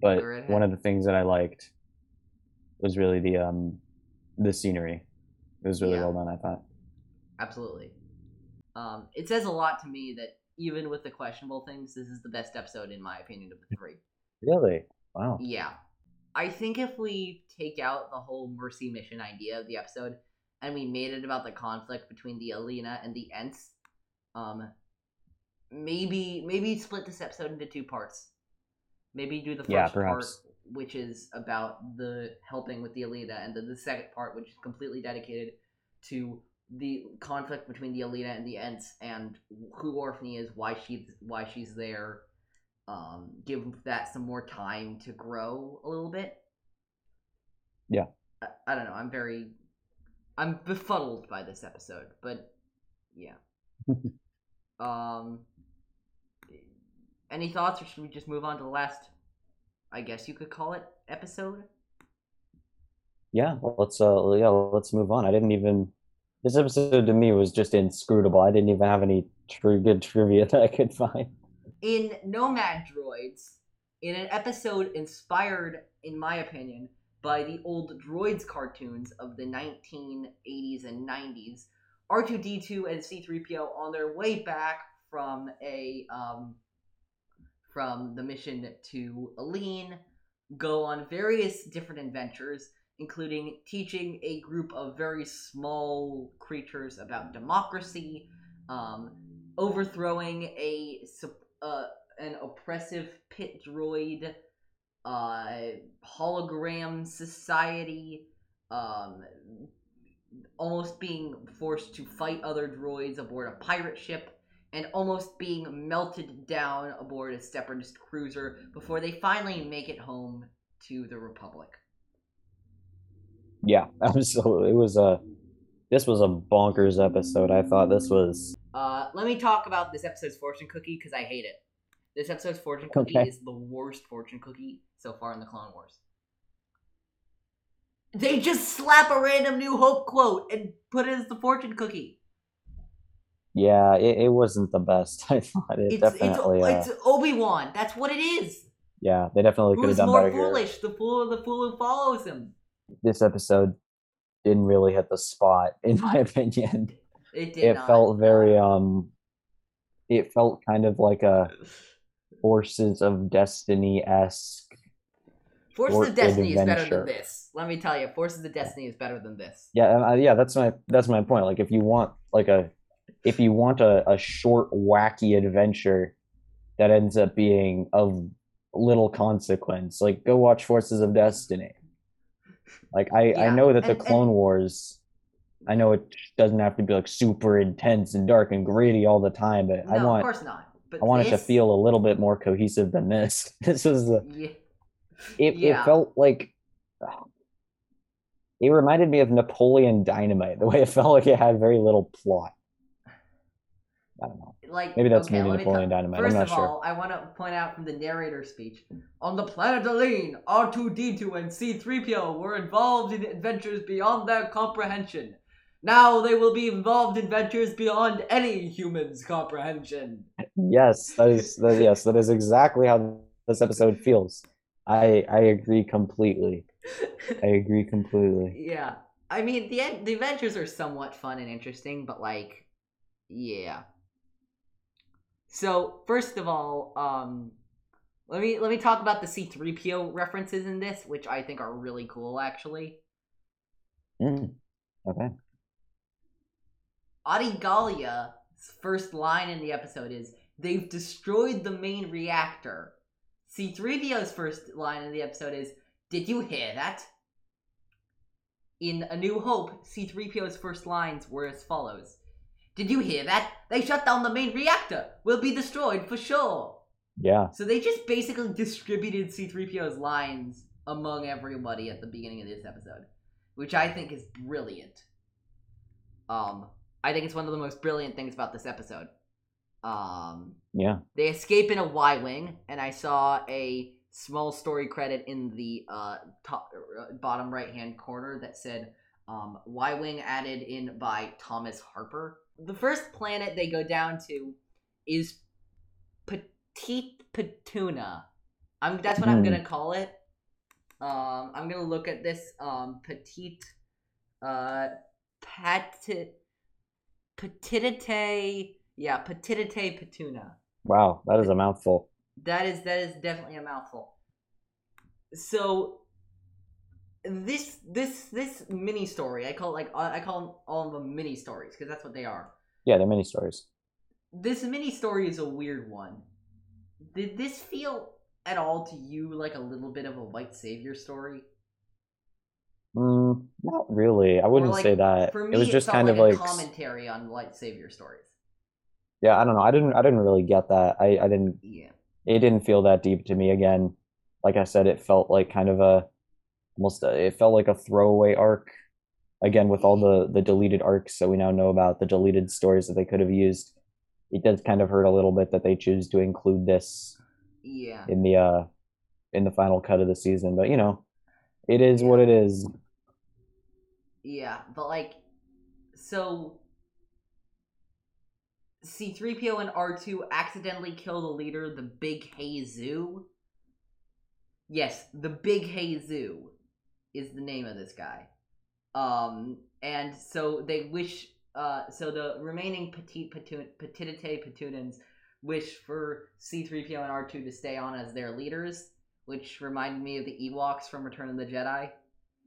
But one of the things that I liked was really the um the scenery. It was really Yeah. well done, I thought. Absolutely. Um, it says a lot to me that even with the questionable things, this is the best episode in my opinion of the three. Really? Wow. Yeah. I think if we take out the whole mercy mission idea of the episode and we made it about the conflict between the Aleena and the Ents, um, maybe maybe split this episode into two parts. Maybe do the first Yeah, part, which is about the helping with the Aleena, and then the second part, which is completely dedicated to the conflict between the Aleena and the Ents, and who Orphne is, why she's why she's there. Um, give that some more time to grow a little bit. Yeah. I, I don't know. I'm very, I'm befuddled by this episode, but yeah. <laughs> um, any thoughts, or should we just move on to the last? I guess you could call it episode. Yeah, well, let's uh yeah, let's move on. I didn't even this episode to me was just inscrutable. I didn't even have any true good trivia <laughs> that I could find. in Nomad Droids, in an episode inspired, in my opinion, by the old Droids cartoons of the 1980s and 90s, R2D2 and C3PO on their way back from a um, from the mission to Aleen go on various different adventures, including teaching a group of very small creatures about democracy, um, overthrowing a uh, an oppressive pit droid, uh, hologram society, um, almost being forced to fight other droids aboard a pirate ship, and almost being melted down aboard a separatist cruiser before they finally make it home to the Republic. Yeah, <laughs> absolutely. It was a this was a bonkers episode. I thought this was Uh, let me talk about this episode's fortune cookie because I hate it. This episode's fortune cookie Okay. is the worst fortune cookie so far in the Clone Wars. They just slap a random New Hope quote and put it as the fortune cookie. yeah, it, it wasn't the best. <laughs> I thought it It's definitely it's uh, it's Obi Wan. That's what it is. yeah, they definitely could have done more better here. foolish, the fool the fool who follows him? This episode didn't really hit the spot, <laughs> in my opinion. It did It not. felt very um it felt kind of like a <sighs> Forces of Destiny esque. Forces of Destiny is better than this. Let me tell you, Forces of Destiny is better than this. Yeah, uh, yeah, that's my that's my point. Like if you want like a if you want a, a short wacky adventure that ends up being of little consequence, like go watch Forces of Destiny. Like I I know that the and- and- Clone Wars I know it doesn't have to be like super intense and dark and gritty all the time, but No, I of course not. But I want it to feel a little bit more cohesive than this. <laughs> This was the Yeah. it, Yeah. it felt like it reminded me of Napoleon Dynamite, the way it felt like it had very little plot. I don't know. Like Maybe that's okay, maybe Napoleon tell- Dynamite. I'm First not of sure. all, I want to point out from the narrator speech on the planet Aleen, R2D2 and C3PO were involved in adventures beyond their comprehension. Now they will be involved in adventures beyond any human's comprehension. Yes, that is that, yes, that is exactly how this episode feels. I I agree completely. I agree completely. <laughs> yeah, I mean the the adventures are somewhat fun and interesting, but like, yeah. So first of all, um, let me let me talk about the C3PO references in this, which I think are really cool, actually. Mm, Okay. Adi Gallia's first line in the episode is, They've destroyed the main reactor. C3PO's first line in the episode is, Did you hear that? In A New Hope, C3PO's first lines were as follows Did you hear that? They shut down the main reactor! We'll be destroyed for sure! Yeah. So they just basically distributed C3PO's lines among everybody at the beginning of this episode, which I think is brilliant. Um, I think it's one of the most brilliant things about this episode. Um, Yeah. they escape in a Y wing, and I saw a small story credit in the uh, top uh, bottom right hand corner that said um, Y wing added in by Thomas Harper. The first planet they go down to is Petite Petuna. I'm that's what I'm Hmm. gonna call it. Um, I'm gonna look at this um petite uh patit petitite yeah petitite petuna. Wow, that is a mouthful. That is that is definitely a mouthful. So this this this mini story I call like I call them all of them mini stories because that's what they are. Yeah, they're mini stories. This mini story is a weird one. Did this feel at all to you like a little bit of a white savior story? Mm, not really. I wouldn't like, say that. For me, it was just kind like of a like commentary on white savior stories. yeah. I don't know. I didn't. I didn't really get that. I I didn't. Yeah. It didn't feel that deep to me. Again, like I said, it felt like kind of a almost. A, it felt like a throwaway arc. Again, with all the the deleted arcs that we now know about, the deleted stories that they could have used, it does kind of hurt a little bit that they choose to include this Yeah. in the uh in the final cut of the season. But you know, it is what it is. Yeah, but like, so C3PO and R2 accidentally kill the leader, the Big Hazoo. Yes, the Big Hazoo is the name of this guy. Um, and so they wish, uh, so the remaining petite Patun- Petitite Patunans wish for C3PO and R2 to stay on as their leaders, which reminded me of the Ewoks from Return of the Jedi.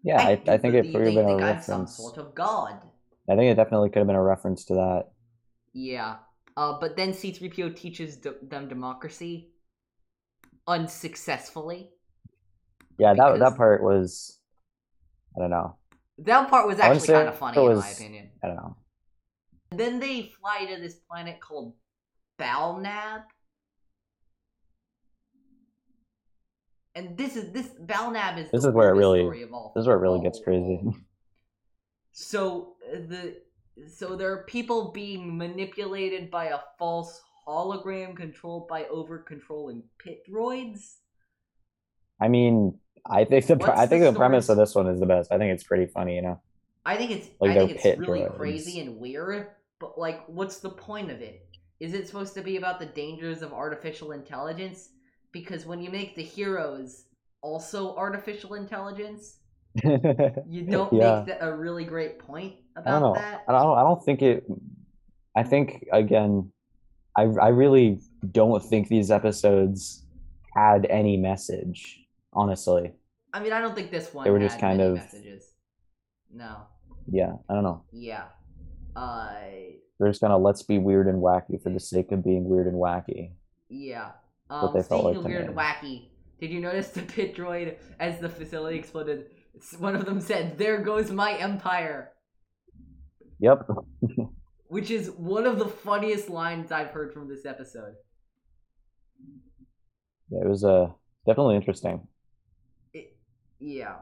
Yeah, I, I think it could have been a I'm some reference. sort of god. I think it definitely could have been a reference to that. Yeah. Uh, but then C3PO teaches d- them democracy unsuccessfully. Yeah, that that part was I don't know. That part was actually kind of funny, it in my opinion. I don't know. Then they fly to this planet called Balnab. And this is this Balnab is This the is where it really- story of all. This is where it really gets crazy. <laughs> So uh, the so there are people being manipulated by a false hologram controlled by over controlling pit droids. I mean, I think the What's I think the the, premise of this one is the best. I think it's pretty funny, you know. I think it's Like I think it's really crazy and weird, but like what's the point of it? Is it supposed to be about the dangers of artificial intelligence? Because when you make the heroes also artificial intelligence, <laughs> you don't yeah. make a really great point about I don't know. that. I don't. I don't think it. I think again, I I really don't think these episodes had any message. Honestly, I mean, I don't think this one They were just kind of- messages. No. yeah. I don't know. Yeah. Uh They're just gonna let's be weird and wacky for the sake of being weird and wacky. yeah. what Um they felt like of weird and wacky, did you notice the pit droid as the facility exploded? One of them said, There goes my empire Yep. <laughs> which is one of the funniest lines I've heard from this episode. Yeah, it was uh, definitely interesting. Yeah.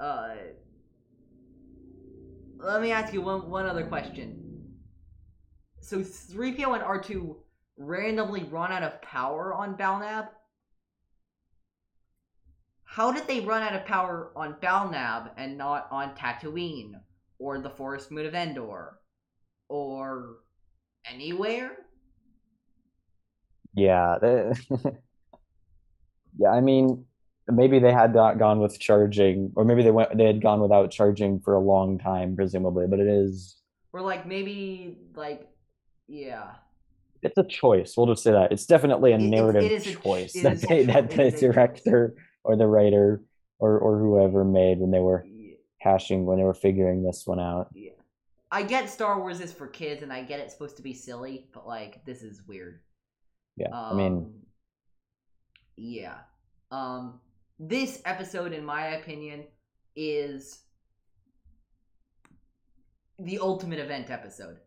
Uh Let me ask you one one other question. So 3PO and R2 randomly run out of power on Balnab? How did they run out of power on Balnab and not on Tatooine or the forest moon of Endor or anywhere? Yeah. <laughs> yeah, I mean, maybe they had not gone with charging, or maybe they went they had gone without charging for a long time, presumably. But it is Or like maybe like yeah. it's a choice. We'll just say that it's definitely a It- narrative it a choice that they, that the is a choice. director or the writer or or whoever made when they were hashing when they were figuring this one out. Yeah. I get Star Wars is for kids and I get it's supposed to be silly, but like this is weird. Yeah, Um, I mean, yeah. Um this episode in my opinion is the ultimate event episode.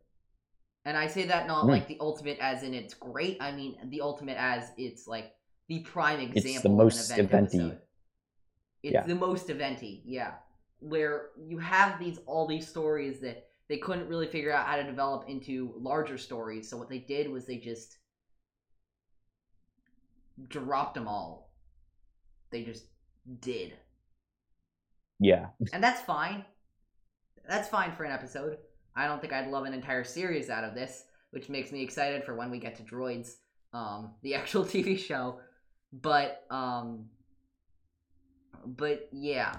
And I say that not Mm. like the ultimate as in it's great, I mean the ultimate as it's like the prime example most of an event The most eventy. episode. It's Yeah. the most eventy, yeah. Where you have these all these stories that they couldn't really figure out how to develop into larger stories. So what they did was they just dropped them all. They just did. yeah, <laughs> And that's fine. That's fine for an episode. I don't think I'd love an entire series out of this, which makes me excited for when we get to Droids, um, <laughs> the actual TV show. But um but yeah.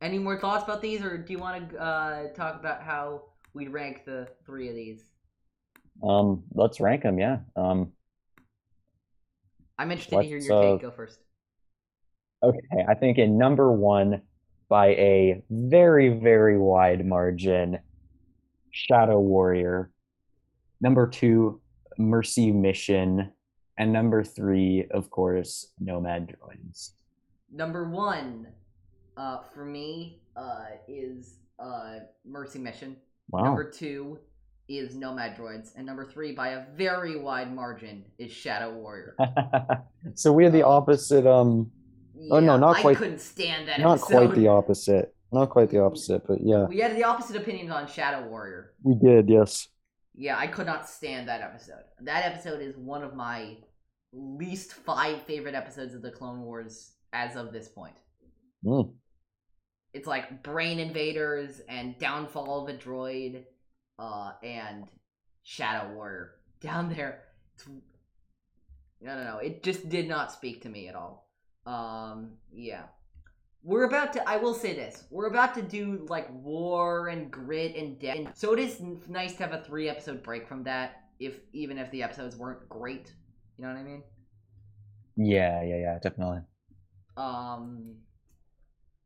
Any more thoughts about these or do you want to uh talk about how we rank the 3 of these? um, let's rank them. Yeah, um, I'm interested to hear your uh, take. Go first. Okay, I think in number one, by a very, very wide margin, Shadow Warrior. Number two, Mercy Mission. And number three, of course, Nomad Droids. Number one, uh, for me, uh, is uh, Mercy Mission. Wow. Number two is Nomad Droids, and number three, by a very wide margin, is Shadow Warrior. <laughs> so we're the opposite. Um, Oh, no, not quite- I couldn't stand that. not quite the opposite. Not quite the opposite, but yeah, We had the opposite opinions on Shadow Warrior. we did. Yes. Yeah, I could not stand that episode. That episode is one of my least five favorite episodes of the Clone Wars as of this point. Mm. It's like brain invaders and downfall of a droid, uh, and Shadow Warrior <laughs> down there. It's, I don't know. It just did not speak to me at all. Um, yeah. We're about to. I will say this. We're about to do like war and grit and death. So it is nice to have a three episode break from that. If even if the episodes weren't great, you know what I mean. Yeah, yeah, yeah, definitely. Um.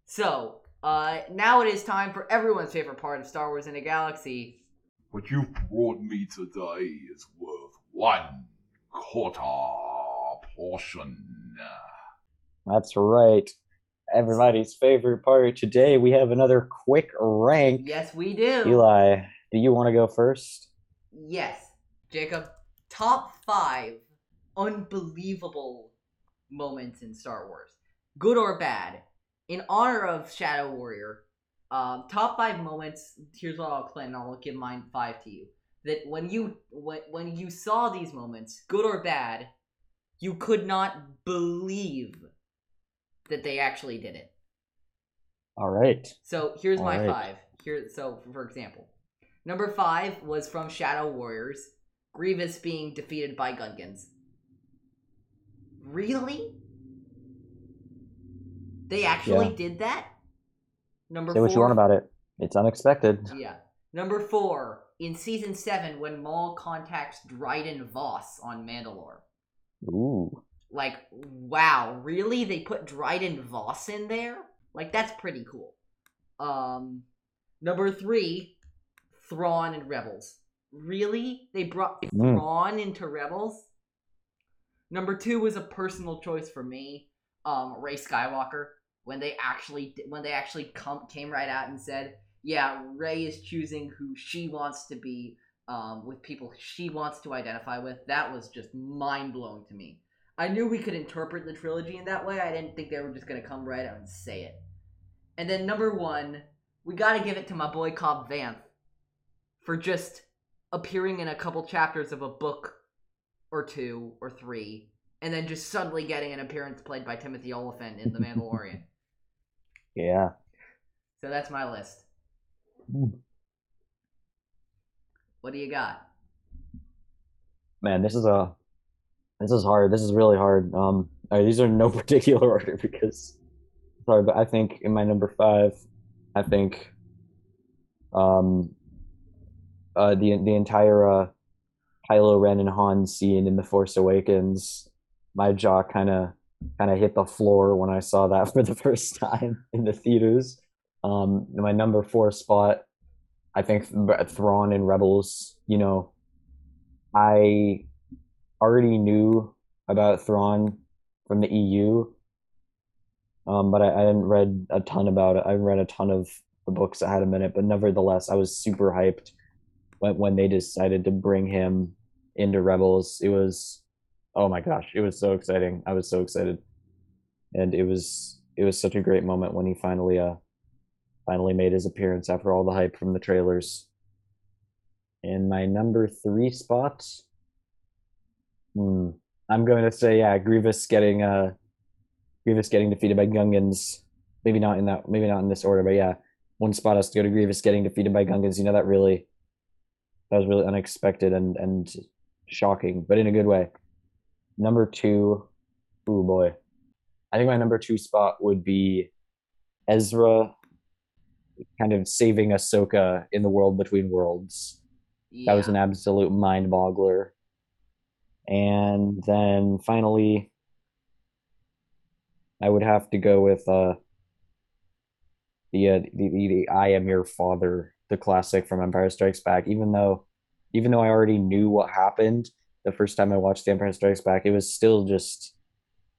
So, uh, now it is time for everyone's favorite part of Star Wars in a Galaxy. What you've brought me today is worth one quarter portion. That's right. Everybody's favorite part today. We have another quick rank. Yes, we do. Eli, do you want to go first? Yes, Jacob. Top five unbelievable moments in Star Wars, good or bad. In honor of Shadow Warrior, um, top five moments. Here's what I'll and I'll give mine five to you. That when you when when you saw these moments, good or bad, you could not believe that they actually did it. All right. So here's my Alright. five. Here, so for example, number five was from Shadow Warriors, Grievous being defeated by Gungans. Really? They actually Yeah. did that. Number Say four. what you want about it. It's unexpected. Yeah. Number four in season seven when Maul contacts Dryden Voss on Mandalore. Ooh. Like, wow, really? They put Dryden Voss in there? Like, that's pretty cool. Um, number three, Thrawn and Rebels. Really? They brought Mm. Thrawn into Rebels? Number two was a personal choice for me. Um, Rey Skywalker. When they actually, when they actually come, came right out and said, "Yeah, Rey is choosing who she wants to be, um, with people she wants to identify with." That was just mind blowing to me. I knew we could interpret the trilogy in that way. I didn't think they were just gonna come right out and say it. And then number one, we gotta give it to my boy Cobb Vanth for just appearing in a couple chapters of a book or two or three, and then just suddenly getting an appearance played by Timothy Olyphant in The Mandalorian. Yeah. so that's my list. Mm. What do you got? Man, this is a this is hard. This is really hard. Um, these are in no <laughs> particular order because sorry, but I think in my number five, I think um uh the the entire uh Kylo Ren and Han scene in The Force Awakens, my jaw kind of kind of hit the floor when I saw that <laughs> for the first time in the theaters. Um, my number four spot, I think Th- Thrawn and Rebels. You know, I already knew about Thrawn from the EU, um, but I, I hadn't read a ton about it. I read a ton of the books that had him in it, but nevertheless, I was super hyped when when they decided to bring him into Rebels. It was, oh my gosh, it was so exciting. I was so excited, and it was it was such a great moment when he finally uh finally made his appearance after all the hype from the trailers. In my number three spot, hmm, I'm going to say yeah, Grievous getting uh Grievous getting defeated by Gungans. Maybe not in that maybe not in this order, but yeah. One spot has to go to Grievous getting defeated by Gungans. You know that really that was really unexpected and and shocking, but in a good way. Number two, oh boy. I think my number two spot would be Ezra kind of saving Ahsoka in the world between worlds. Yeah. That was an absolute mind boggler. And then finally, I would have to go with uh, the, uh, the the the I am your father, the classic from Empire Strikes Back. Even though, even though I already knew what happened the first time I watched The Empire Strikes Back, it was still just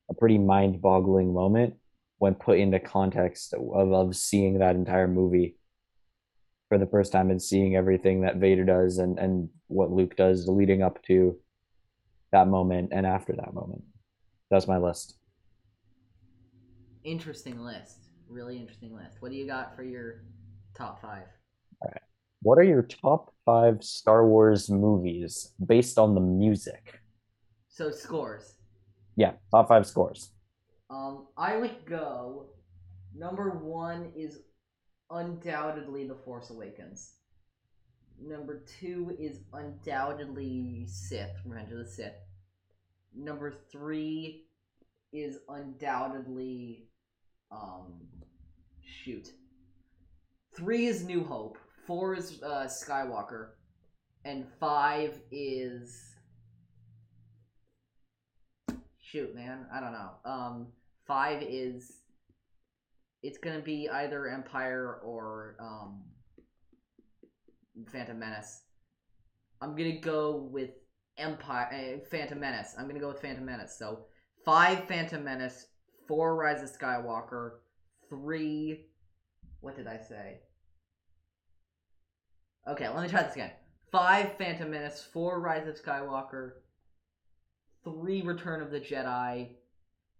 a pretty mind-boggling moment when put into context of of seeing that entire movie for the first time and seeing everything that Vader does and and what Luke does leading up to that moment and after that moment. That's my list. Interesting list. Really interesting list. What do you got for your top five? All right. What are your top five Star Wars movies based on the music? So scores. Yeah, top five scores. Um, I would go. Number one is undoubtedly The Force Awakens. Number two is undoubtedly Sith, Revenge of the Sith. Number three is undoubtedly, um, shoot. Three is New Hope. Four is uh, Skywalker, and five is shoot, man. I don't know. Um, five is it's gonna be either Empire or um, Phantom Menace. I'm gonna go with Empire, uh, Phantom Menace. I'm gonna go with Phantom Menace. So five Phantom Menace, four Rise of Skywalker, three. What did I say? Okay, let me try this again. Five Phantom Menace, four Rise of Skywalker, three Return of the Jedi,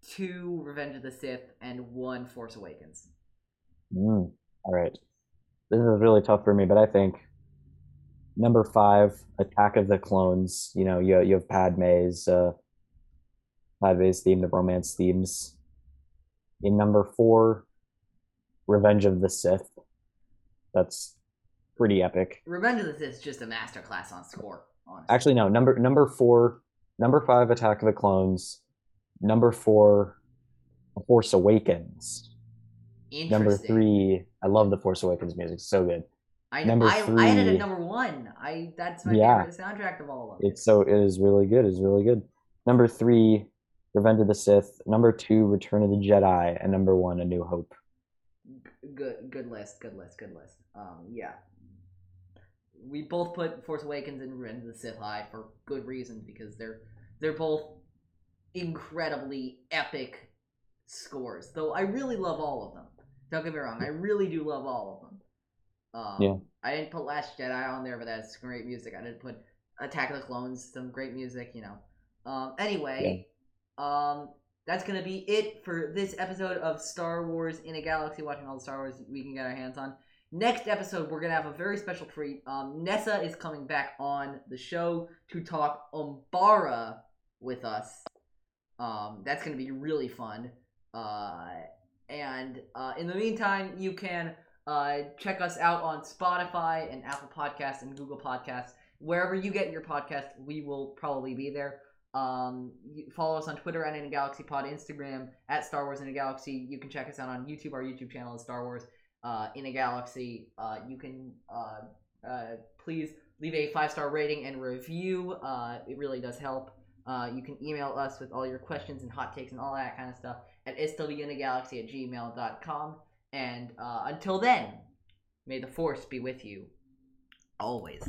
two Revenge of the Sith, and one Force Awakens. Mm, all right. This is really tough for me, but I think number five, Attack of the Clones. You know, you you have Padme's uh, Padme's theme, the romance themes. In number four, Revenge of the Sith. That's pretty epic. Revenge of the Sith is just a masterclass on score. Honestly. Actually, no. Number number four, number five, Attack of the Clones. Number four, Force Awakens. Number three, I love the Force Awakens music. It's so good. I, number I, I had it at number one. I that's my Yeah. favorite soundtrack of all of them. It's so it is really good. It's really good. Number three, Revenge of the Sith. Number two, Return of the Jedi, and number one, A New Hope. good good list. Good list. Good list. Um, yeah. We both put Force Awakens and Revenge of the Sith high for good reasons because they're they're both incredibly epic scores. Though I really love all of them. Don't get me wrong, I really do love all of them. Um, Yeah. I didn't put Last Jedi on there, but that's great music. I didn't put Attack of the Clones, some great music, you know. Um, anyway, um, that's gonna be it for this episode of Star Wars in a Galaxy. Watching all the Star Wars we can get our hands on. Next episode, we're gonna have a very special treat. Um, Nessa is coming back on the show to talk Umbara with us. Um, that's gonna be really fun. Uh, and uh, in the meantime, you can uh, check us out on Spotify and Apple Podcasts and Google Podcasts. Wherever you get your podcast, we will probably be there. Um, follow us on Twitter at In a Galaxy Pod, Instagram at Star Wars in a Galaxy. You can check us out on YouTube. Our YouTube channel is Star Wars uh, in a Galaxy. Uh, you can uh, uh, please leave a five star rating and review. Uh, it really does help. You can email us with all your questions and hot takes and all that kind of stuff at swinagalaxy at gmail.com. And uh, until then, may the force be with you always.